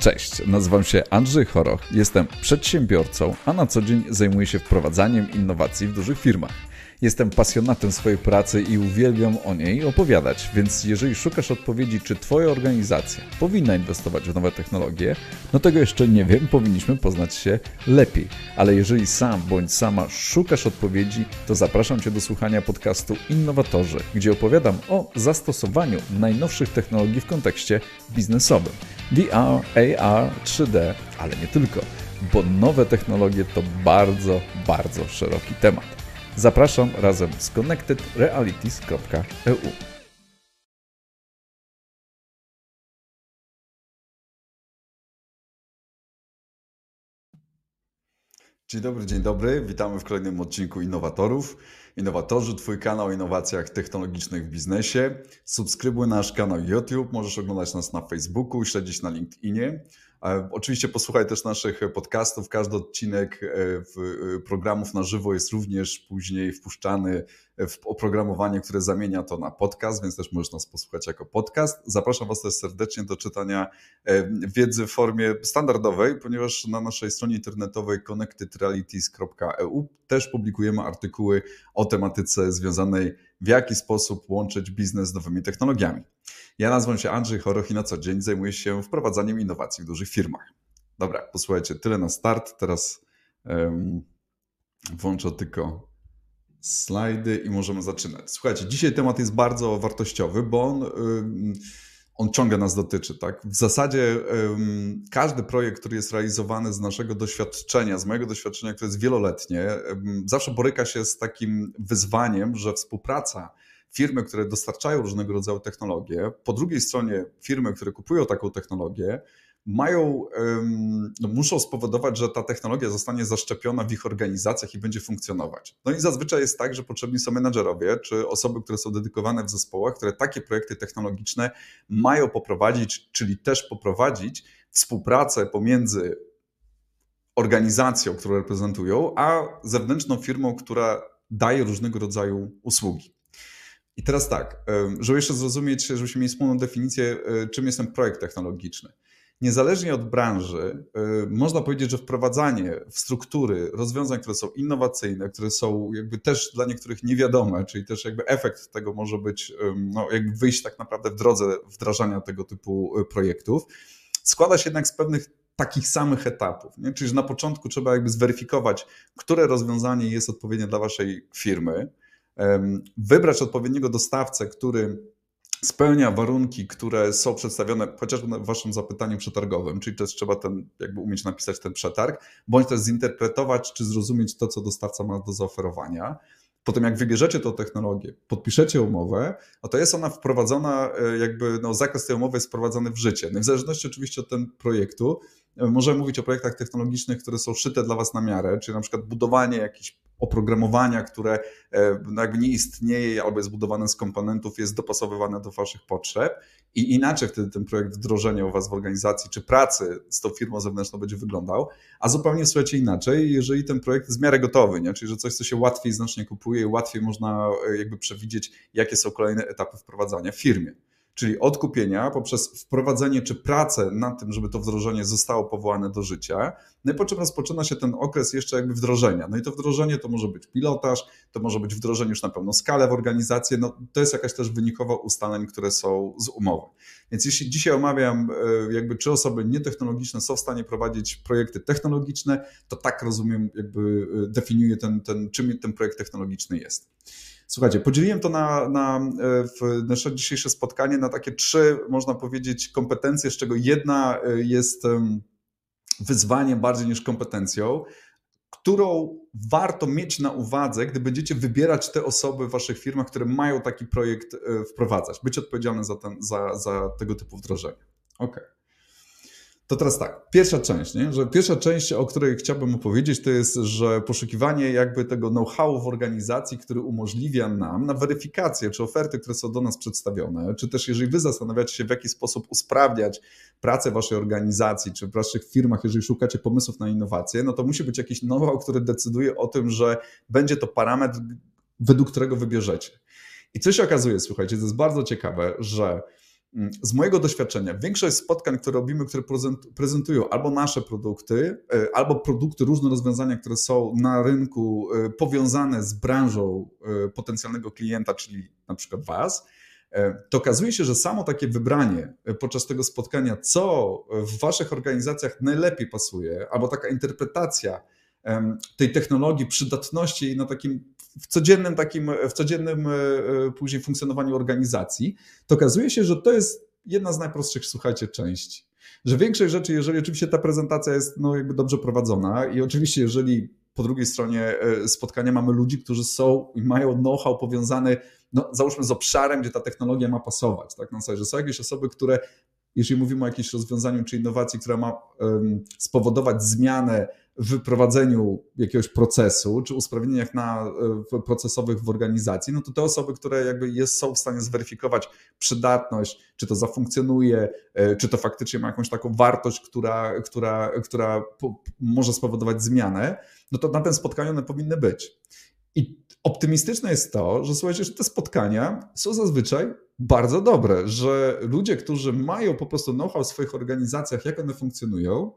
Cześć, nazywam się Andrzej Choroch, jestem przedsiębiorcą, a na co dzień zajmuję się wprowadzaniem innowacji w dużych firmach. Jestem pasjonatem swojej pracy i uwielbiam o niej opowiadać, więc jeżeli szukasz odpowiedzi, czy Twoja organizacja powinna inwestować w nowe technologie, no tego jeszcze nie wiem, powinniśmy poznać się lepiej. Ale jeżeli sam bądź sama szukasz odpowiedzi, to zapraszam Cię do słuchania podcastu Innowatorzy, gdzie opowiadam o zastosowaniu najnowszych technologii w kontekście biznesowym. VR, AR, 3D, ale nie tylko, bo nowe technologie to bardzo, bardzo szeroki temat. Zapraszam razem z connectedrealities.eu. Dzień dobry, dzień dobry. Witamy w kolejnym odcinku Innowatorów. Innowatorzy, Twój kanał o innowacjach technologicznych w biznesie. Subskrybuj nasz kanał YouTube, możesz oglądać nas na Facebooku, śledzić na LinkedInie. Oczywiście posłuchaj też naszych podcastów. Każdy odcinek e, e, programów na żywo jest również później wpuszczany w oprogramowanie, które zamienia to na podcast, więc też możesz nas posłuchać jako podcast. Zapraszam Was też serdecznie do czytania e, wiedzy w formie standardowej, ponieważ na naszej stronie internetowej connectedrealities.eu też publikujemy artykuły o tematyce związanej w jaki sposób łączyć biznes z nowymi technologiami. Ja nazywam się Andrzej Choroch i na co dzień zajmuję się wprowadzaniem innowacji w dużych firmach. Dobra, posłuchajcie, tyle na start. Teraz um, włączę tylko slajdy i możemy zaczynać. Słuchajcie, dzisiaj temat jest bardzo wartościowy, bo on, um, on ciągle nas dotyczy. Tak? W zasadzie um, każdy projekt, który jest realizowany z naszego doświadczenia, z mojego doświadczenia, które jest wieloletnie, zawsze boryka się z takim wyzwaniem, że współpraca firmy, które dostarczają różnego rodzaju technologie, po drugiej stronie firmy, które kupują taką technologię, mają, no muszą spowodować, że ta technologia zostanie zaszczepiona w ich organizacjach i będzie funkcjonować. No i zazwyczaj jest tak, że potrzebni są menadżerowie czy osoby, które są dedykowane w zespołach, które takie projekty technologiczne mają poprowadzić, czyli też poprowadzić współpracę pomiędzy organizacją, którą reprezentują, a zewnętrzną firmą, która daje różnego rodzaju usługi. I teraz tak, żeby jeszcze zrozumieć, żebyśmy mieli wspólną definicję, e, czym jest ten projekt technologiczny. Niezależnie od branży, e, można powiedzieć, że wprowadzanie w struktury rozwiązań, które są innowacyjne, które są jakby też dla niektórych niewiadome, czyli też jakby efekt tego może być, no, jakby wyjść tak naprawdę w drodze wdrażania tego typu e, projektów, składa się jednak z pewnych takich samych etapów. Nie? Czyli że na początku trzeba jakby zweryfikować, które rozwiązanie jest odpowiednie dla waszej firmy, wybrać odpowiedniego dostawcę, który spełnia warunki, które są przedstawione chociażby w waszym zapytaniu przetargowym, czyli też trzeba ten, jakby umieć napisać ten przetarg, bądź też zinterpretować czy zrozumieć to, co dostawca ma do zaoferowania. Potem jak wybierzecie tą technologię, podpiszecie umowę, a to jest ona wprowadzona, e, jakby no, zakres tej umowy jest wprowadzany w życie. No w zależności oczywiście od tego projektu, e, możemy mówić o projektach technologicznych, które są szyte dla Was na miarę, czyli na przykład budowanie jakichś oprogramowania, które no jakby nie istnieje albo jest zbudowane z komponentów, jest dopasowywane do Waszych potrzeb. I inaczej wtedy ten projekt wdrożenia u Was w organizacji czy pracy z tą firmą zewnętrzną będzie wyglądał, a zupełnie słuchajcie inaczej, jeżeli ten projekt jest w miarę gotowy, nie? czyli że coś, co się łatwiej znacznie kupuje i łatwiej można e, jakby przewidzieć, jakie są kolejne etapy wprowadzania w firmie czyli od kupienia poprzez wprowadzenie czy pracę nad tym, żeby to wdrożenie zostało powołane do życia. No i po czym rozpoczyna się ten okres jeszcze jakby wdrożenia. No i to wdrożenie to może być pilotaż, to może być wdrożenie już na pełną skalę w organizację, no to jest jakaś też wynikowa ustaleń, które są z umowy. Więc jeśli dzisiaj omawiam e, jakby czy osoby nietechnologiczne są w stanie prowadzić projekty technologiczne, to tak rozumiem jakby e, definiuje ten, ten czym ten projekt technologiczny jest. Słuchajcie, podzieliłem to na, na e, nasze dzisiejsze spotkanie na takie trzy, można powiedzieć, kompetencje, z czego jedna e, jest wyzwaniem bardziej niż kompetencją, którą warto mieć na uwadze, gdy będziecie wybierać te osoby w waszych firmach, które mają taki projekt e, wprowadzać, być odpowiedzialne za, ten, za, za tego typu wdrożenie. Okay. To teraz tak, pierwsza część, nie? że pierwsza część, o której chciałbym opowiedzieć, to jest, że poszukiwanie jakby tego know-how w organizacji, który umożliwia nam na weryfikację, czy oferty, które są do nas przedstawione, czy też jeżeli wy zastanawiacie się, w jaki sposób usprawniać pracę waszej organizacji, czy w waszych firmach, jeżeli szukacie pomysłów na innowacje, no to musi być jakiś know-how, który decyduje o tym, że będzie to parametr, według którego wybierzecie. I co się okazuje, słuchajcie, to jest bardzo ciekawe, że z mojego doświadczenia, większość spotkań, które robimy, które prezentują albo nasze produkty, e, albo produkty, różne rozwiązania, które są na rynku e, powiązane z branżą e, potencjalnego klienta, czyli na przykład Was, to okazuje się, że samo takie wybranie podczas tego spotkania, co w Waszych organizacjach najlepiej pasuje, albo taka interpretacja tej technologii, przydatności na takim w codziennym takim, w codziennym e, e, później funkcjonowaniu organizacji, to okazuje się, że to jest jedna z najprostszych, słuchajcie, części. Że większość rzeczy, jeżeli oczywiście ta prezentacja jest no, jakby dobrze prowadzona i oczywiście jeżeli po drugiej stronie e, spotkania mamy ludzi, którzy są i mają know-how powiązany, no, załóżmy z obszarem, gdzie ta technologia ma pasować. Tak? Zasadzie, że są jakieś osoby, które jeżeli mówimy o jakimś rozwiązaniu czy innowacji, która ma um, spowodować zmianę w jakiegoś procesu, czy usprawnieniach na, e, procesowych w organizacji, no to te osoby, które jakby jest, są w stanie zweryfikować przydatność, czy to zafunkcjonuje, e, czy to faktycznie ma jakąś taką wartość, która, która, która po, może spowodować zmianę, no to na tym spotkaniu one powinny być. I optymistyczne jest to, że słuchajcie, że te spotkania są zazwyczaj bardzo dobre, że ludzie, którzy mają po prostu know-how w swoich organizacjach, jak one funkcjonują,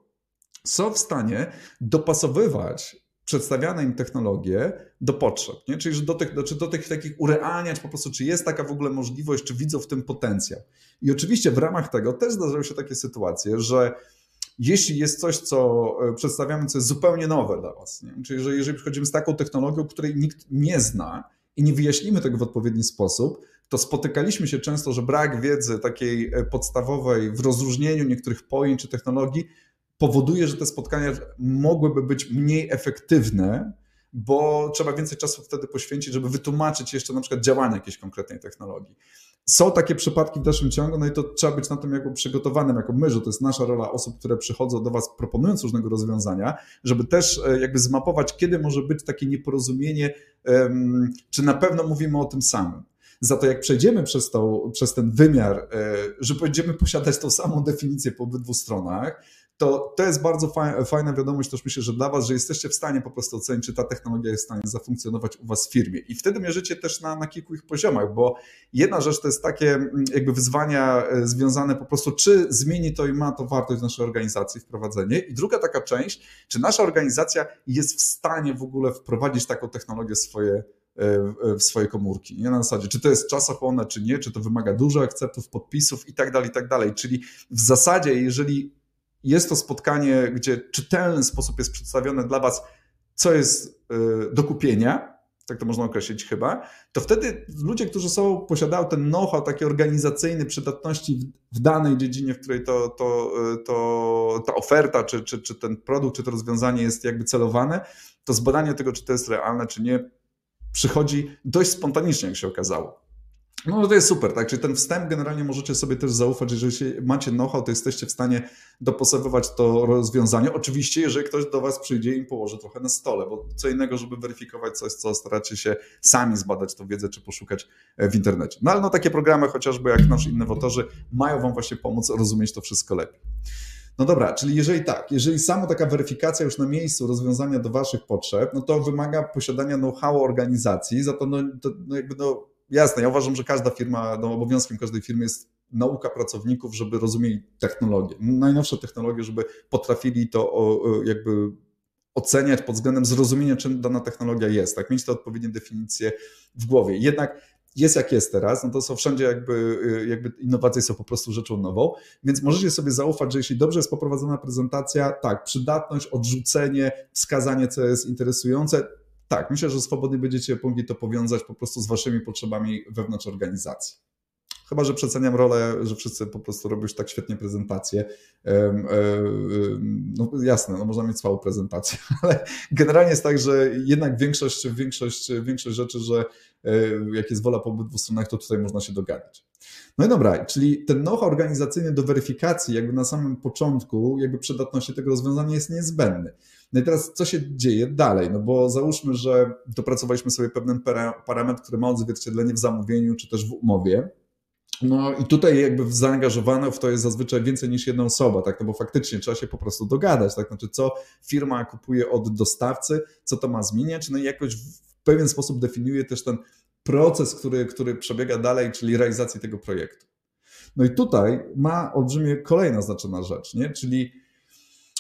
są w stanie dopasowywać przedstawiane im technologie do potrzeb, nie? czyli że do tych, czy do tych takich urealniać po prostu, czy jest taka w ogóle możliwość, czy widzą w tym potencjał. I oczywiście w ramach tego też zdarzają się takie sytuacje, że jeśli jest coś, co e, przedstawiamy, co jest zupełnie nowe dla Was, nie? czyli że jeżeli przychodzimy z taką technologią, której nikt nie zna i nie wyjaśnimy tego w odpowiedni sposób, to spotykaliśmy się często, że brak wiedzy takiej e, podstawowej w rozróżnieniu niektórych pojęć czy technologii powoduje, że te spotkania mogłyby być mniej efektywne, bo trzeba więcej czasu wtedy poświęcić, żeby wytłumaczyć jeszcze na przykład działanie jakiejś konkretnej technologii. Są takie przypadki w dalszym ciągu, no i to trzeba być na tym jakby przygotowanym jako my, że to jest nasza rola osób, które przychodzą do Was proponując różnego rozwiązania, żeby też e, jakby zmapować, kiedy może być takie nieporozumienie, czy na pewno mówimy o tym samym. Za to jak przejdziemy przez, to, przez ten wymiar, e, że będziemy posiadać tą samą definicję po obydwu stronach, to, to jest bardzo fajna wiadomość też myślę, że dla Was, że jesteście w stanie po prostu ocenić, czy ta technologia jest w stanie zafunkcjonować u Was w firmie. I wtedy mierzycie też na, na kilku ich poziomach, bo jedna rzecz to jest takie jakby wyzwania e, związane po prostu, czy zmieni to i ma to wartość naszej organizacji, wprowadzenie. I druga taka część, czy nasza organizacja jest w stanie w ogóle wprowadzić taką technologię swoje w swoje komórki. Nie na zasadzie, czy to jest czasochłonne, czy nie, czy to wymaga dużo akceptów, podpisów i tak dalej, i tak dalej. Czyli w zasadzie, jeżeli jest to spotkanie, gdzie czytelny sposób jest przedstawione dla Was, co jest y, do kupienia, tak to można określić chyba, to wtedy ludzie, którzy są, posiadają ten know-how taki organizacyjny przydatności w, danej dziedzinie, w której to, to, to, ta oferta, czy, czy, czy ten produkt, czy to rozwiązanie jest jakby celowane, to zbadanie tego, czy to jest realne, czy nie, przychodzi dość spontanicznie, jak się okazało. No to jest super, tak? Czyli ten wstęp generalnie możecie sobie też zaufać, że jeżeli macie know-how, to jesteście w stanie dopasowywać to rozwiązanie. Oczywiście, jeżeli ktoś do Was przyjdzie i położy trochę na stole, bo co innego, żeby weryfikować coś, co staracie się sami zbadać tą wiedzę, czy poszukać e, w internecie. No ale no takie programy chociażby jak nasi innowatorzy mają Wam właśnie pomóc rozumieć to wszystko lepiej. No dobra, czyli jeżeli tak, jeżeli sama taka weryfikacja już na miejscu rozwiązania do Waszych potrzeb, no to wymaga posiadania know-how organizacji, za to, no, to no jakby no, jasne, ja uważam, że każda firma, no obowiązkiem każdej firmy jest nauka pracowników, żeby rozumieli technologię, najnowsze technologie, żeby potrafili to jakby oceniać pod względem zrozumienia, czym dana technologia jest, tak, mieć te odpowiednie definicje w głowie. Jednak jest jak jest teraz, no to są wszędzie jakby, y, jakby innowacje są po prostu rzeczą nową, więc możecie sobie zaufać, że jeśli dobrze jest poprowadzona prezentacja, tak, przydatność, odrzucenie, wskazanie, co jest interesujące, tak, myślę, że swobodnie będziecie mogli to powiązać po prostu z waszymi potrzebami wewnątrz organizacji. Chyba, że przeceniam rolę, że wszyscy po prostu robią już tak świetnie prezentacje. No jasne, no można mieć słabą prezentację, ale generalnie jest tak, że jednak większość, większość, większość rzeczy, że e, jak jest wola po obydwu stronach, to tutaj można się dogadać. No i dobra, czyli ten know-how organizacyjny do weryfikacji jakby na samym początku jakby przydatności tego rozwiązania jest niezbędny. No i teraz co się dzieje dalej? No bo załóżmy, że dopracowaliśmy sobie pewien parametr, który ma odzwierciedlenie w zamówieniu czy też w umowie. No i tutaj jakby zaangażowane w to jest zazwyczaj więcej niż jedna osoba, tak? No bo faktycznie trzeba się po prostu dogadać, tak? Znaczy co firma kupuje od dostawcy, co to ma zmieniać, no i jakoś w pewien sposób definiuje też ten proces, który, który przebiega dalej, czyli realizacji tego projektu. No i tutaj ma olbrzymie kolejna znaczona rzecz, nie? czyli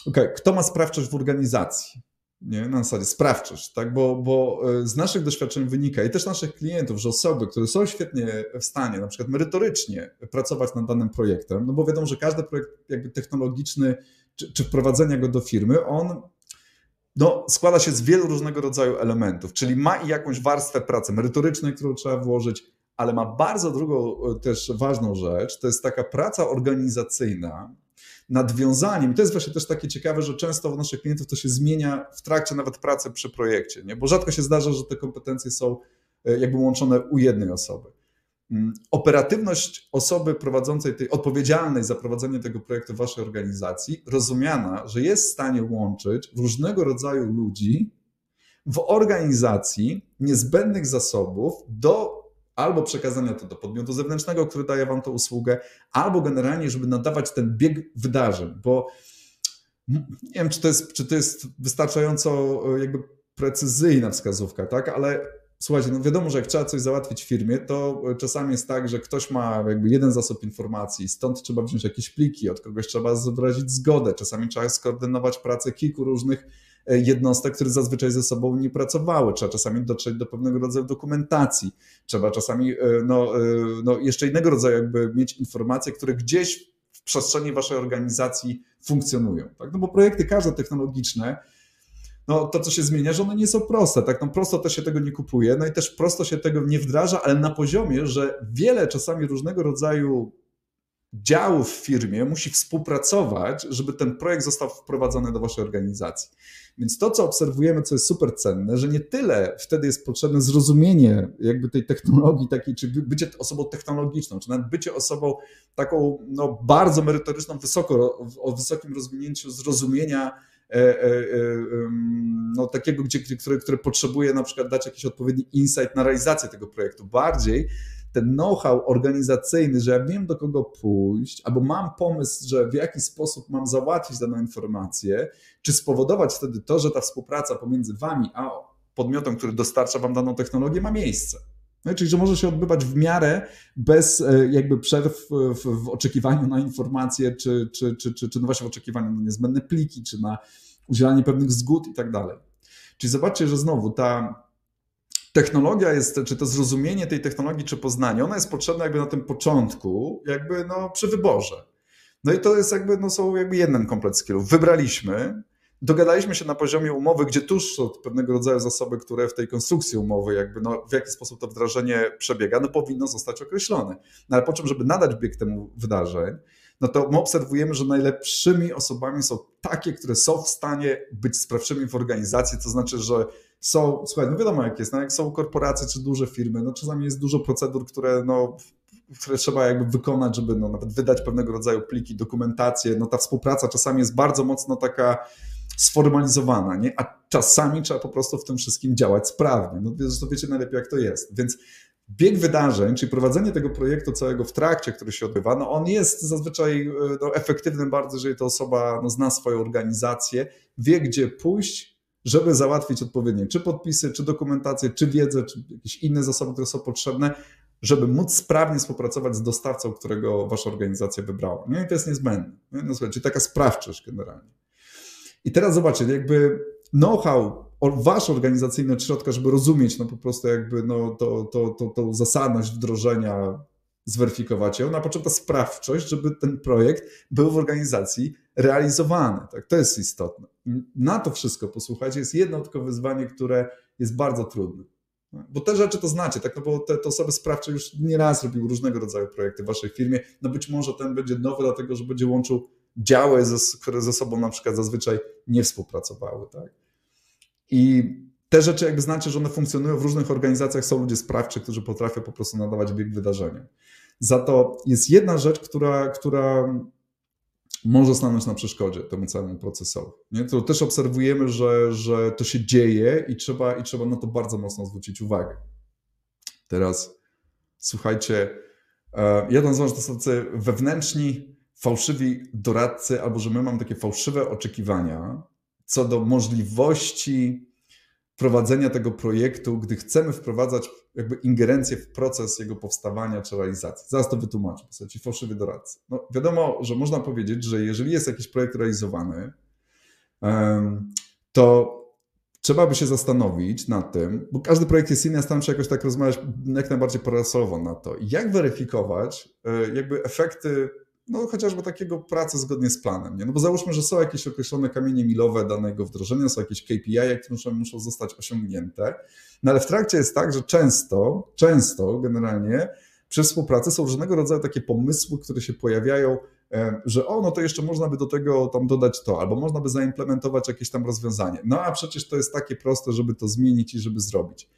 okay, kto ma sprawczość w organizacji? Nie? Na zasadzie sprawczość, tak? bo, bo e, z naszych doświadczeń wynika i też naszych klientów, że osoby, które są świetnie w stanie, na przykład merytorycznie pracować nad danym projektem, no bo wiadomo, że każdy projekt jakby technologiczny, czy, czy wprowadzenia go do firmy, on no, składa się z wielu różnego rodzaju elementów, czyli ma i jakąś warstwę pracy merytorycznej, którą trzeba włożyć, ale ma bardzo drugą e, też ważną rzecz, to jest taka praca organizacyjna nad wiązaniem. I to jest właśnie też takie ciekawe, że często u naszych klientów to się zmienia w trakcie nawet pracy przy projekcie, nie? bo rzadko się zdarza, że te kompetencje są e, jakby łączone u jednej osoby. Mm, operatywność osoby prowadzącej, tej odpowiedzialnej za prowadzenie tego projektu w waszej organizacji, rozumiana, że jest w stanie łączyć różnego rodzaju ludzi w organizacji niezbędnych zasobów do albo przekazania to do podmiotu zewnętrznego, który daje wam tę usługę, albo generalnie, żeby nadawać ten bieg wydarzeń, bo nie wiem, czy to jest, czy to jest wystarczająco e, jakby precyzyjna wskazówka, tak, ale Słuchajcie, no wiadomo, że jak trzeba coś załatwić w firmie, to e, czasami jest tak, że ktoś ma jakby jeden zasób informacji, stąd trzeba wziąć jakieś pliki, od kogoś trzeba wyrazić zgodę, czasami trzeba skoordynować pracę kilku różnych jednostek, które zazwyczaj ze sobą nie pracowały. Trzeba czasami dotrzeć do pewnego rodzaju dokumentacji. Trzeba czasami e, no, no jeszcze innego rodzaju jakby mieć informacje, które gdzieś w przestrzeni waszej organizacji funkcjonują. Tak? No bo projekty każde technologiczne no to, co się zmienia, że one nie są proste, tak? No prosto też się tego nie kupuje, no i też prosto się tego nie wdraża, ale na poziomie, że wiele czasami różnego rodzaju działów w firmie musi współpracować, żeby ten projekt został wprowadzony do waszej organizacji. Więc to, co obserwujemy, co jest super cenne, że nie tyle wtedy jest potrzebne zrozumienie jakby tej technologii takiej, czy bycie osobą technologiczną, czy nawet bycie osobą taką no, bardzo merytoryczną, wysoko, o wysokim rozwinięciu zrozumienia E, e, e, no, takiego, gdzie, które, które potrzebuje na przykład dać jakiś odpowiedni insight na realizację tego projektu. Bardziej ten know-how organizacyjny, że ja wiem do kogo pójść, albo mam pomysł, że w jaki sposób mam załatwić daną informację, czy spowodować wtedy to, że ta współpraca pomiędzy wami a podmiotem, który dostarcza wam daną technologię, ma miejsce. No, czyli, że może się odbywać w miarę bez e, jakby przerw w, w oczekiwaniu na informacje, czy, czy, czy, czy, czy no właśnie w oczekiwaniu na niezbędne pliki, czy na udzielanie pewnych zgód i tak dalej. Czyli zobaczcie, że znowu ta technologia jest, czy to zrozumienie tej technologii, czy poznanie, ona jest potrzebna jakby na tym początku, jakby no przy wyborze. No i to jest jakby, no są jakby jeden komplet skillów. Wybraliśmy, dogadaliśmy się na poziomie umowy, gdzie tuż są pewnego rodzaju zasoby, które w tej konstrukcji umowy, jakby no, w jaki sposób to wdrażanie przebiega, no powinno zostać określone. No ale po czym, żeby nadać bieg temu wydarzeń, no to my obserwujemy, że najlepszymi osobami są takie, które są w stanie być sprawczymi w organizacji, to znaczy, że są, słuchaj, no wiadomo jak jest, no jak są korporacje czy duże firmy, no czasami jest dużo procedur, które no które trzeba jakby wykonać, żeby no, nawet wydać pewnego rodzaju pliki, dokumentację. No ta współpraca czasami jest bardzo mocno taka sformalizowana, nie? a czasami trzeba po prostu w tym wszystkim działać sprawnie. No to wiecie najlepiej, jak to jest. Więc bieg wydarzeń, czyli prowadzenie tego projektu całego w trakcie, który się odbywa, no on jest zazwyczaj e, no, efektywny bardzo, jeżeli ta osoba no, zna swoją organizację, wie gdzie pójść, żeby załatwić odpowiednie czy podpisy, czy dokumentację, czy wiedzę, czy jakieś inne zasoby, które są potrzebne, żeby móc sprawnie współpracować z dostawcą, którego wasza organizacja wybrała. Nie? I to jest niezbędne. Nie? No, słuchajcie, taka sprawczość generalnie. I teraz zobaczcie, jakby know-how wasz organizacyjny od środka, żeby rozumieć no po prostu jakby no, to, to, to, to zasadność wdrożenia, zweryfikować ją, no a po czym ta sprawczość, żeby ten projekt był w organizacji realizowany. Tak? To jest istotne. Na to wszystko, posłuchajcie, jest jedno tylko wyzwanie, które jest bardzo trudne. Bo te rzeczy to znacie, tak? No bo te, te osoby sprawcze już nieraz robiły różnego rodzaju projekty w waszej firmie. No być może ten będzie nowy, dlatego że będzie łączył działy, które ze sobą na przykład zazwyczaj nie współpracowały. Tak? I te rzeczy jakby znaczy, że one funkcjonują w różnych organizacjach, są ludzie sprawczy, którzy potrafią po prostu nadawać bieg wydarzeniom. Za to jest jedna rzecz, która, która może stanąć na przeszkodzie temu całemu procesowi. Nie? To też obserwujemy, że, że to się dzieje i trzeba, i trzeba na to bardzo mocno zwrócić uwagę. Teraz słuchajcie, e, ja to nazywam, że to są tacy wewnętrzni, fałszywi doradcy, albo że my mamy takie fałszywe oczekiwania co do możliwości prowadzenia tego projektu, gdy chcemy wprowadzać jakby ingerencję w proces jego powstawania czy realizacji. Zaraz to wytłumaczę, w zasadzie fałszywy doradcy. No, wiadomo, że można powiedzieć, że jeżeli jest jakiś projekt realizowany, to trzeba by się zastanowić nad tym, bo każdy projekt jest inny, ja staram się jakoś tak rozmawiać jak najbardziej parasowo na to, jak weryfikować e, jakby efekty no chociażby takiego pracy zgodnie z planem. Nie? No bo załóżmy, że są jakieś określone kamienie milowe danego wdrożenia, są jakieś KPI, które muszą, muszą zostać osiągnięte, no ale w trakcie jest tak, że często, często generalnie przy współpracy są różnego rodzaju takie pomysły, które się pojawiają, e, że o, no to jeszcze można by do tego tam dodać to, albo można by zaimplementować jakieś tam rozwiązanie. No a przecież to jest takie proste, żeby to zmienić i żeby zrobić.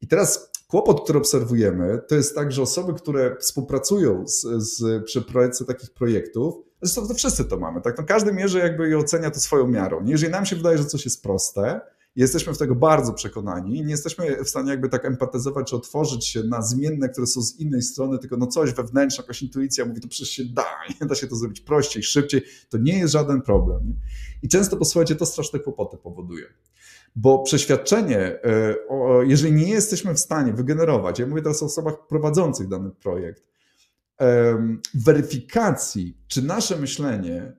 I teraz kłopot, który obserwujemy, to jest tak, że osoby, które współpracują z, z, przy takich projektów, zresztą to wszyscy to mamy, tak? No każdy mierzy jakby i ocenia to swoją miarą. Jeżeli nam się wydaje, że coś jest proste, jesteśmy w tego bardzo przekonani nie jesteśmy w stanie jakby tak empatyzować czy otworzyć się na zmienne, które są z innej strony, tylko no coś wewnętrzne, jakaś intuicja mówi, to przecież się da, nie da się to zrobić prościej, szybciej, to nie jest żaden problem. I często, posłuchajcie, to straszne kłopoty powoduje. Bo przeświadczenie, e, jeżeli nie jesteśmy w stanie wygenerować, ja mówię teraz o osobach prowadzących dany projekt, weryfikacji, czy nasze myślenie, e,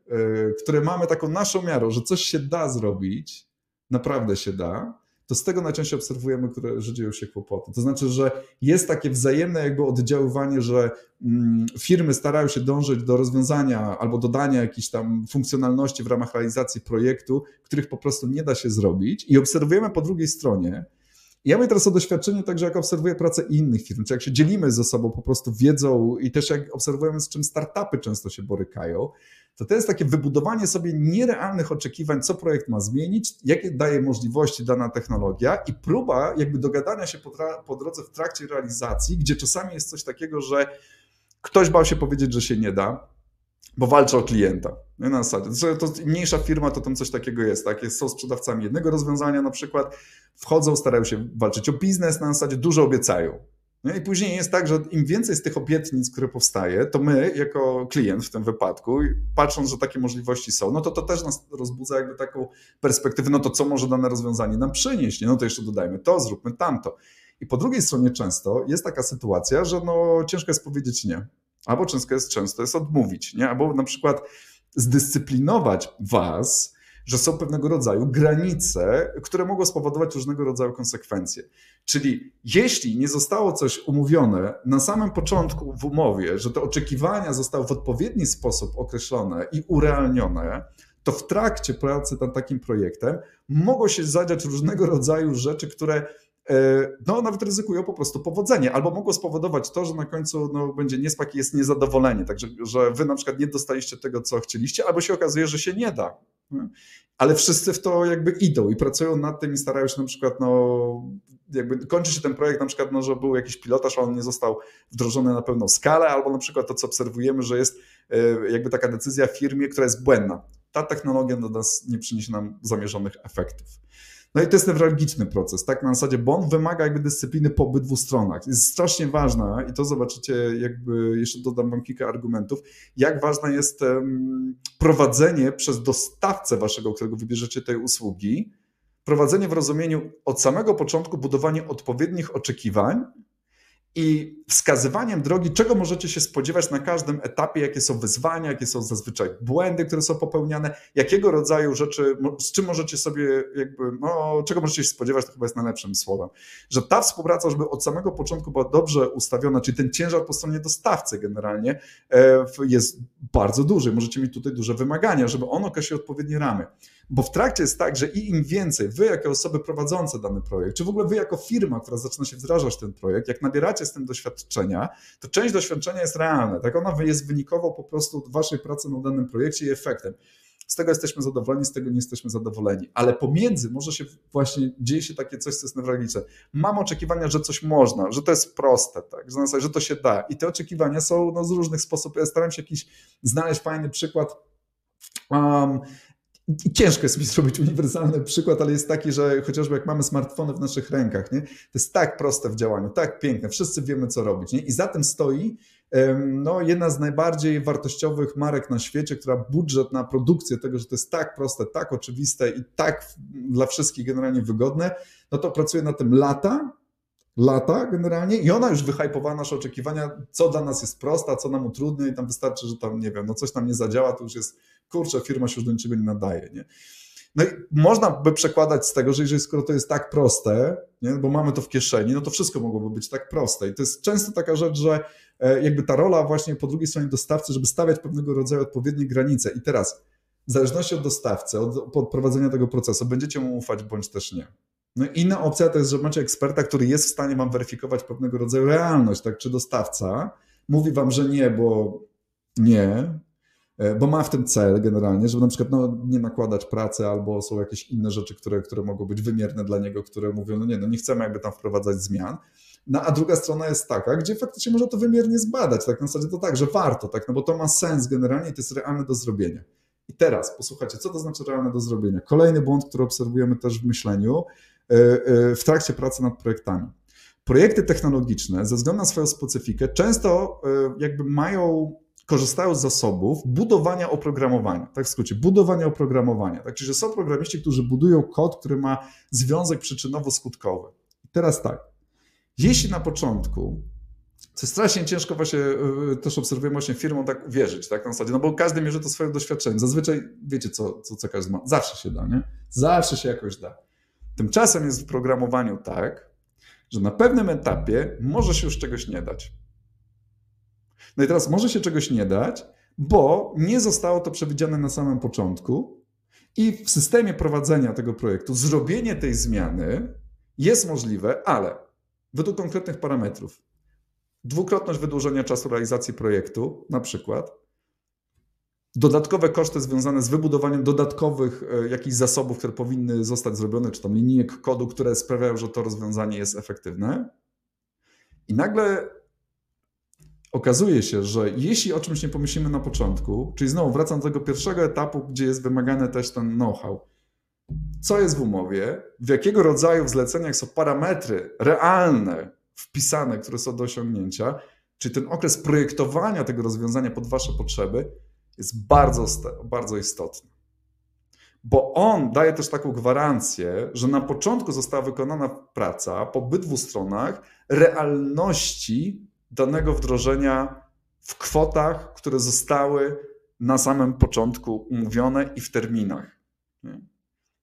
które mamy taką naszą miarą, że coś się da zrobić, naprawdę się da, to z tego najczęściej obserwujemy, które, że dzieją się kłopoty. To znaczy, że jest takie wzajemne jakby oddziaływanie, że mm, firmy starają się dążyć do rozwiązania albo dodania jakiejś tam funkcjonalności w ramach realizacji projektu, których po prostu nie da się zrobić i obserwujemy po drugiej stronie, ja mówię teraz o doświadczeniu także jak obserwuję pracę innych firm, czy jak się dzielimy ze sobą po prostu wiedzą i też jak obserwujemy z czym startupy często się borykają, to to jest takie wybudowanie sobie nierealnych oczekiwań, co projekt ma zmienić, jakie daje możliwości dana technologia i próba jakby dogadania się po, po drodze w trakcie realizacji, gdzie czasami jest coś takiego, że ktoś bał się powiedzieć, że się nie da, bo walczy o klienta. Na zasadzie. To mniejsza firma to tam coś takiego jest, tak? Jest, są sprzedawcami jednego rozwiązania na przykład, wchodzą, starają się walczyć o biznes, na zasadzie dużo obiecają. No i później jest tak, że im więcej z tych obietnic, które powstaje, to my, jako klient w tym wypadku, patrząc, że takie możliwości są, no to to też nas rozbudza jakby taką perspektywę, no to co może dane rozwiązanie nam przynieść? No to jeszcze dodajmy to, zróbmy tamto. I po drugiej stronie często jest taka sytuacja, że no ciężko jest powiedzieć nie. Albo często jest, często jest odmówić, nie? Albo na przykład zdyscyplinować was, że są pewnego rodzaju granice, które mogą spowodować różnego rodzaju konsekwencje. Czyli jeśli nie zostało coś umówione na samym początku w umowie, że te oczekiwania zostały w odpowiedni sposób określone i urealnione, to w trakcie pracy nad takim projektem mogą się zadziać różnego rodzaju rzeczy, które no, nawet ryzykują po prostu powodzenie, albo mogło spowodować to, że na końcu no, będzie niespak i jest niezadowolenie, także że wy na przykład nie dostaliście tego, co chcieliście, albo się okazuje, że się nie da. Ale wszyscy w to jakby idą i pracują nad tym i starają się na przykład, no, jakby kończy się ten projekt, na przykład, no, że był jakiś pilotaż, a on nie został wdrożony na pełną skalę, albo na przykład to, co obserwujemy, że jest e, jakby taka decyzja w firmie, która jest błędna. Ta technologia do nas nie przyniesie nam zamierzonych efektów. No i to jest newralgiczny proces, tak na zasadzie, bo on wymaga jakby dyscypliny po obydwu stronach. Jest strasznie ważna i to zobaczycie, jakby jeszcze dodam wam kilka argumentów, jak ważne jest prowadzenie przez dostawcę waszego, którego wybierzecie tej usługi, prowadzenie w rozumieniu od samego początku budowanie odpowiednich oczekiwań i wskazywaniem drogi, czego możecie się spodziewać na każdym etapie, jakie są wyzwania, jakie są zazwyczaj błędy, które są popełniane, jakiego rodzaju rzeczy, z czym możecie sobie jakby, no, czego możecie się spodziewać, to chyba jest najlepszym słowem. Że ta współpraca, żeby od samego początku była dobrze ustawiona, czyli ten ciężar po stronie dostawcy generalnie e, jest bardzo duży. Możecie mieć tutaj duże wymagania, żeby on określił odpowiednie ramy. Bo w trakcie jest tak, że i im więcej wy, jako osoby prowadzące dany projekt, czy w ogóle wy, jako firma, która zaczyna się wdrażać ten projekt, jak nabieracie z tym doświadczenia, to część doświadczenia jest realna. Tak, ona jest wynikowo po prostu waszej pracy na danym projekcie i efektem. Z tego jesteśmy zadowoleni, z tego nie jesteśmy zadowoleni. Ale pomiędzy może się właśnie dzieje się takie coś, co jest newralgiczne. Mam oczekiwania, że coś można, że to jest proste, tak? że, że to się da. I te oczekiwania są no, z różnych sposobów. Ja staram się jakiś znaleźć fajny przykład. Um, ciężko jest mi zrobić uniwersalny przykład, ale jest taki, że chociażby jak mamy smartfony w naszych rękach, nie? to jest tak proste w działaniu, tak piękne, wszyscy wiemy co robić. Nie? I za tym stoi no, jedna z najbardziej wartościowych marek na świecie, która budżet na produkcję tego, że to jest tak proste, tak oczywiste i tak dla wszystkich generalnie wygodne, no to pracuje na tym lata, lata generalnie i ona już wyhypowała nasze oczekiwania, co dla nas jest proste, co nam utrudnia i tam wystarczy, że tam, nie wiem, no coś tam nie zadziała, to już jest, kurczę, firma się już do niczego nie nadaje, nie? No i można by przekładać z tego, że jeżeli skoro to jest tak proste, nie, bo mamy to w kieszeni, no to wszystko mogłoby być tak proste. I to jest często taka rzecz, że e, jakby ta rola właśnie po drugiej stronie dostawcy, żeby stawiać pewnego rodzaju odpowiednie granice. I teraz, w zależności od dostawcy, od, od prowadzenia tego procesu, będziecie mu ufać bądź też nie. No inna opcja to jest, że macie eksperta, który jest w stanie wam weryfikować pewnego rodzaju realność, tak? Czy dostawca mówi wam, że nie, bo nie, bo ma w tym cel generalnie, żeby na przykład no, nie nakładać pracy albo są jakieś inne rzeczy, które, które mogą być wymierne dla niego, które mówią, no nie, no nie chcemy jakby tam wprowadzać zmian. No a druga strona jest taka, gdzie faktycznie można to wymiernie zbadać, tak na zasadzie to tak, że warto, tak, no bo to ma sens generalnie i to jest realne do zrobienia. I teraz posłuchajcie, co to znaczy realne do zrobienia? Kolejny błąd, który obserwujemy też w myśleniu, E, e, w trakcie pracy nad projektami. Projekty technologiczne, ze względu na swoją specyfikę, często e, jakby mają korzystają z zasobów budowania oprogramowania, tak w skrócie, budowania oprogramowania. Tak, czyli są programiści, którzy budują kod, który ma związek przyczynowo-skutkowy. Teraz tak, jeśli na początku, co strasznie ciężko właśnie też obserwujemy właśnie firmą tak uwierzyć, tak na zasadzie, no bo każdy mierzy to swoim doświadczeniem. Zazwyczaj wiecie, co, co, co każdy ma. Zawsze się da, nie? Zawsze się jakoś da. Tymczasem jest w programowaniu tak, że na pewnym etapie może się już czegoś nie dać. No i teraz może się czegoś nie dać, bo nie zostało to przewidziane na samym początku i w systemie prowadzenia tego projektu zrobienie tej zmiany jest możliwe, ale według konkretnych parametrów. Dwukrotność wydłużenia czasu realizacji projektu, na przykład, dodatkowe koszty związane z wybudowaniem dodatkowych e, jakichś zasobów, które powinny zostać zrobione, czy tam linijek kodu, które sprawiają, że to rozwiązanie jest efektywne. I nagle okazuje się, że jeśli o czymś nie pomyślimy na początku, czyli znowu wracam do tego pierwszego etapu, gdzie jest wymagany też ten know-how, co jest w umowie, w jakiego rodzaju w zleceniach są parametry realne wpisane, które są do osiągnięcia, czyli ten okres projektowania tego rozwiązania pod Wasze potrzeby, jest bardzo, bardzo istotny. Bo on daje też taką gwarancję, że na początku została wykonana praca po obydwu stronach realności danego wdrożenia w kwotach, które zostały na samym początku umówione i w terminach. Nie?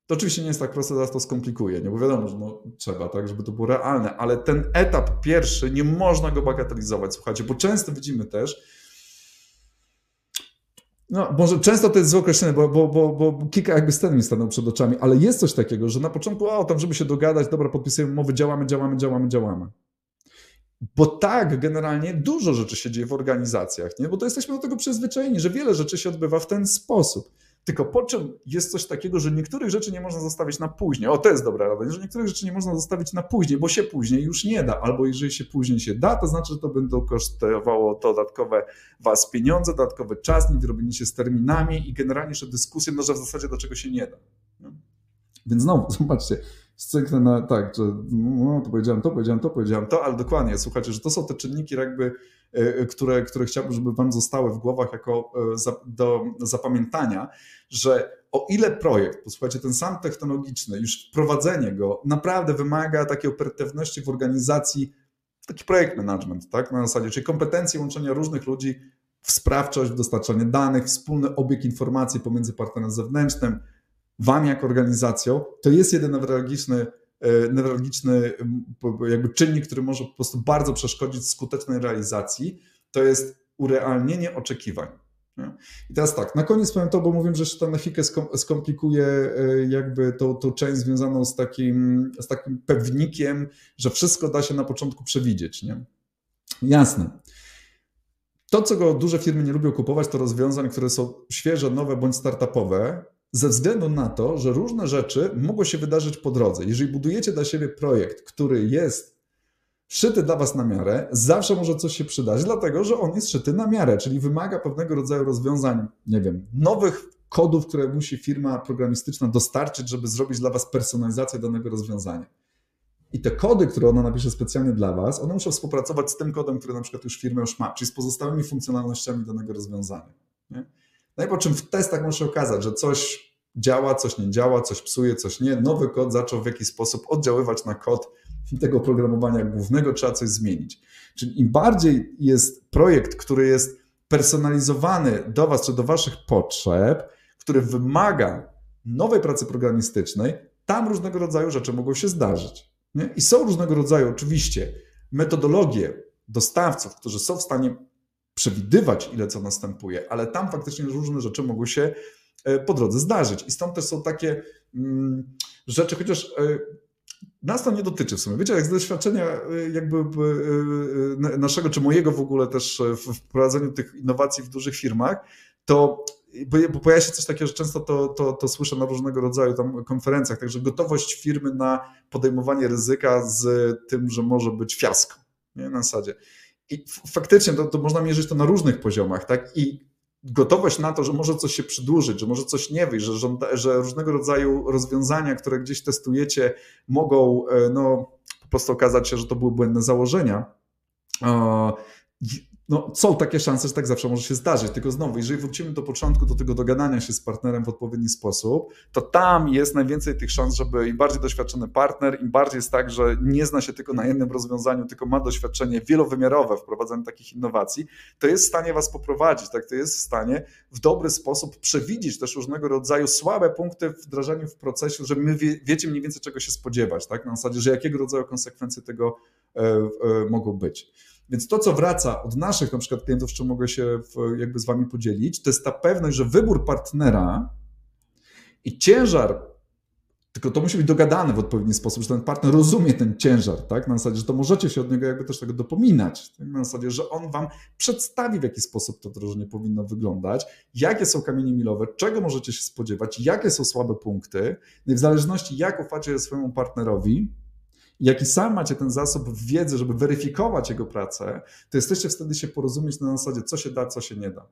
To oczywiście nie jest tak proste, zaraz to skomplikuje, nie? bo wiadomo, że no, trzeba, tak, żeby to było realne, ale ten etap pierwszy nie można go bagatelizować, słuchajcie, bo często widzimy też, no, może często to jest złe określenie, bo, bo, bo, bo kilka jakby scen mi stanął przed oczami, ale jest coś takiego, że na początku, o tam, żeby się dogadać, dobra, podpisujemy umowy, działamy, działamy, działamy, działamy. Bo tak generalnie dużo rzeczy się dzieje w organizacjach, nie? bo to jesteśmy do tego przyzwyczajeni, że wiele rzeczy się odbywa w ten sposób. Tylko po czym jest coś takiego, że niektórych rzeczy nie można zostawić na później. O, to jest dobra rada, że niektórych rzeczy nie można zostawić na później, bo się później już nie da. Albo jeżeli się później się da, to znaczy, że to będą kosztowało dodatkowe was pieniądze, dodatkowy czas, nie się z terminami i generalnie jeszcze dyskusje, no, że w zasadzie do czego się nie da. Więc znowu, zobaczcie, cyknę na tak, że no, to powiedziałem to, powiedziałem to, powiedziałem to, ale dokładnie, słuchajcie, że to są te czynniki jakby, e, które, które chciałbym, żeby wam zostały w głowach jako e, do zapamiętania, że o ile projekt, posłuchajcie, ten sam technologiczny, już wprowadzenie go naprawdę wymaga takiej operatywności w organizacji, taki projekt management, tak, na zasadzie, czyli kompetencje łączenia różnych ludzi w sprawczość, w dostarczanie danych, wspólny obieg informacji pomiędzy partnerem zewnętrznym, wami jako organizacją, to jest jeden newralgiczny, e, newralgiczny jakby czynnik, który może po prostu bardzo przeszkodzić skutecznej realizacji, to jest urealnienie oczekiwań. I teraz tak, na koniec powiem to, bo mówię, że to na chwilkę skomplikuje e, jakby tą, tą część związaną z takim, z takim pewnikiem, że wszystko da się na początku przewidzieć. Nie? Jasne. To, co go duże firmy nie lubią kupować, to rozwiązań, które są świeże, nowe bądź startupowe, ze względu na to, że różne rzeczy mogą się wydarzyć po drodze. Jeżeli budujecie dla siebie projekt, który jest szyty dla Was na miarę, zawsze może coś się przydać, dlatego że on jest szyty na miarę, czyli wymaga pewnego rodzaju rozwiązań, nie wiem, nowych kodów, które musi firma programistyczna dostarczyć, żeby zrobić dla Was personalizację danego rozwiązania. I te kody, które ona napisze specjalnie dla Was, one muszą współpracować z tym kodem, który na przykład już firma już ma, czyli z pozostałymi funkcjonalnościami danego rozwiązania. Nie? No i po czym w testach może się okazać, że coś działa, coś nie działa, coś psuje, coś nie. Nowy kod zaczął w jakiś sposób oddziaływać na kod tego programowania głównego, trzeba coś zmienić. Czyli im bardziej jest projekt, który jest personalizowany do Was czy do Waszych potrzeb, który wymaga nowej pracy programistycznej, tam różnego rodzaju rzeczy mogą się zdarzyć. Nie? I są różnego rodzaju oczywiście metodologie dostawców, którzy są w stanie przewidywać, ile co następuje, ale tam faktycznie różne rzeczy mogą się e, po drodze zdarzyć. I stąd też są takie mm, rzeczy, chociaż e, nas to nie dotyczy w sumie. Wiecie, jak z doświadczenia e, jakby naszego, czy mojego w ogóle też w wprowadzeniu tych innowacji w dużych firmach, to bo pojawia się coś takiego, że często to, to, to słyszę na różnego rodzaju tam konferencjach, także gotowość firmy na podejmowanie ryzyka z tym, że może być fiasko, nie? na zasadzie. I faktycznie to, to można mierzyć to na różnych poziomach, tak? I gotowość na to, że może coś się przedłużyć, że może coś nie wyjść, że, że różnego rodzaju rozwiązania, które gdzieś testujecie, mogą e, no, po prostu okazać się, że to były błędne założenia no, są takie szanse, że tak zawsze może się zdarzyć. Tylko znowu, jeżeli wrócimy do początku, do tego dogadania się z partnerem w odpowiedni sposób, to tam jest najwięcej tych szans, żeby im bardziej doświadczony partner, im bardziej jest tak, że nie zna się tylko na jednym rozwiązaniu, tylko ma doświadczenie wielowymiarowe w prowadzeniu takich innowacji, to jest w stanie was poprowadzić, tak? To jest w stanie w dobry sposób przewidzieć też różnego rodzaju słabe punkty wdrażaniu w procesie, że my wie, wiecie mniej więcej czego się spodziewać, tak? Na zasadzie, że jakiego rodzaju konsekwencje tego e, e, mogą być. Więc to, co wraca od naszych na przykład klientów, czym mogę się w, jakby z Wami podzielić, to jest ta pewność, że wybór partnera i ciężar, tylko to musi być dogadane w odpowiedni sposób, że ten partner rozumie ten ciężar, tak? Na zasadzie, że to możecie się od niego jakby też tego dopominać. Tak? Na zasadzie, że on Wam przedstawi, w jaki sposób to wdrożenie powinno wyglądać, jakie są kamienie milowe, czego możecie się spodziewać, jakie są słabe punkty, no i w zależności jak ufacie swojemu partnerowi, jaki sam macie ten zasób wiedzy, żeby weryfikować jego pracę, to jesteście wtedy się porozumieć na zasadzie, co się da, co się nie da.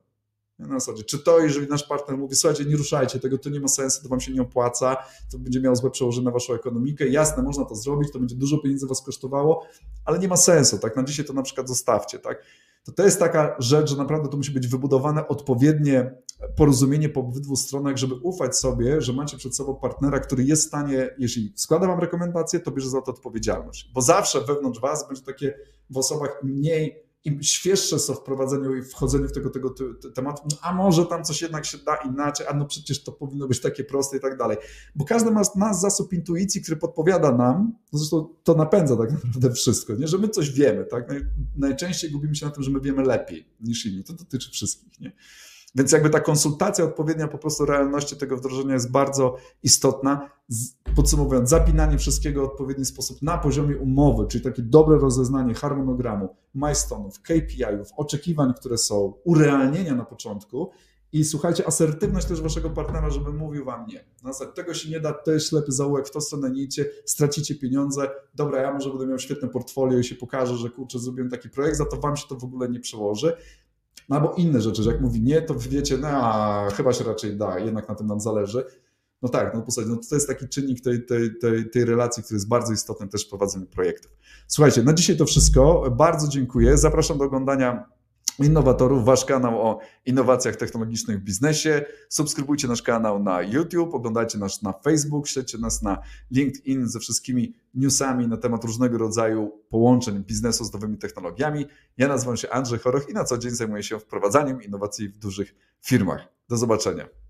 Na zasadzie, czy to, jeżeli nasz partner mówi, słuchajcie, nie ruszajcie tego, to nie ma sensu, to wam się nie opłaca, to będzie miało złe przełożenie na waszą ekonomikę. Jasne, można to zrobić, to będzie dużo pieniędzy was kosztowało, ale nie ma sensu, tak? Na dzisiaj to na przykład zostawcie, tak? To to jest taka rzecz, że naprawdę to musi być wybudowane odpowiednie porozumienie po obydwu stronach, żeby ufać sobie, że macie przed sobą partnera, który jest w stanie, jeśli składa wam rekomendacje, to bierze za to odpowiedzialność. Bo zawsze wewnątrz was będzie takie w osobach mniej im świeższe są w prowadzeniu i wchodzeniu w tego, tego tematu, no, a może tam coś jednak się da inaczej, a no przecież to powinno być takie proste i tak dalej. Bo każdy ma nas zasób intuicji, który podpowiada nam, no zresztą to napędza tak naprawdę wszystko, nie? że my coś wiemy. Tak? Najczęściej gubimy się na tym, że my wiemy lepiej niż inni. To dotyczy wszystkich. Nie? Więc jakby ta konsultacja odpowiednia po prostu realności tego wdrożenia jest bardzo istotna. Podsumowując, zapinanie wszystkiego w odpowiedni sposób na poziomie umowy, czyli takie dobre rozeznanie harmonogramu, milestone'ów, KPI-ów, oczekiwań, które są, urealnienia na początku i słuchajcie, asertywność też waszego partnera, żeby mówił wam nie. Na zasadzie tego się nie da, to jest ślepy zaułek, w tą stronę nie stracicie pieniądze, dobra, ja może będę miał świetne portfolio i się pokażę, że kurczę, zrobiłem taki projekt, za to wam się to w ogóle nie przełoży. No albo inne rzeczy, że jak mówi nie, to wiecie, no a chyba się raczej da, jednak na tym nam zależy. No tak, no, posadzie, no to jest taki czynnik tej, tej, tej, tej relacji, który jest bardzo istotny też w prowadzeniu projektów. Słuchajcie, na dzisiaj to wszystko. Bardzo dziękuję. Zapraszam do oglądania Innowatorów, wasz kanał o innowacjach technologicznych w biznesie. Subskrybujcie nasz kanał na YouTube, oglądajcie nas na Facebook, śledźcie nas na LinkedIn ze wszystkimi newsami na temat różnego rodzaju połączeń biznesu z nowymi technologiami. Ja nazywam się Andrzej Choroch i na co dzień zajmuję się wprowadzaniem innowacji w dużych firmach. Do zobaczenia.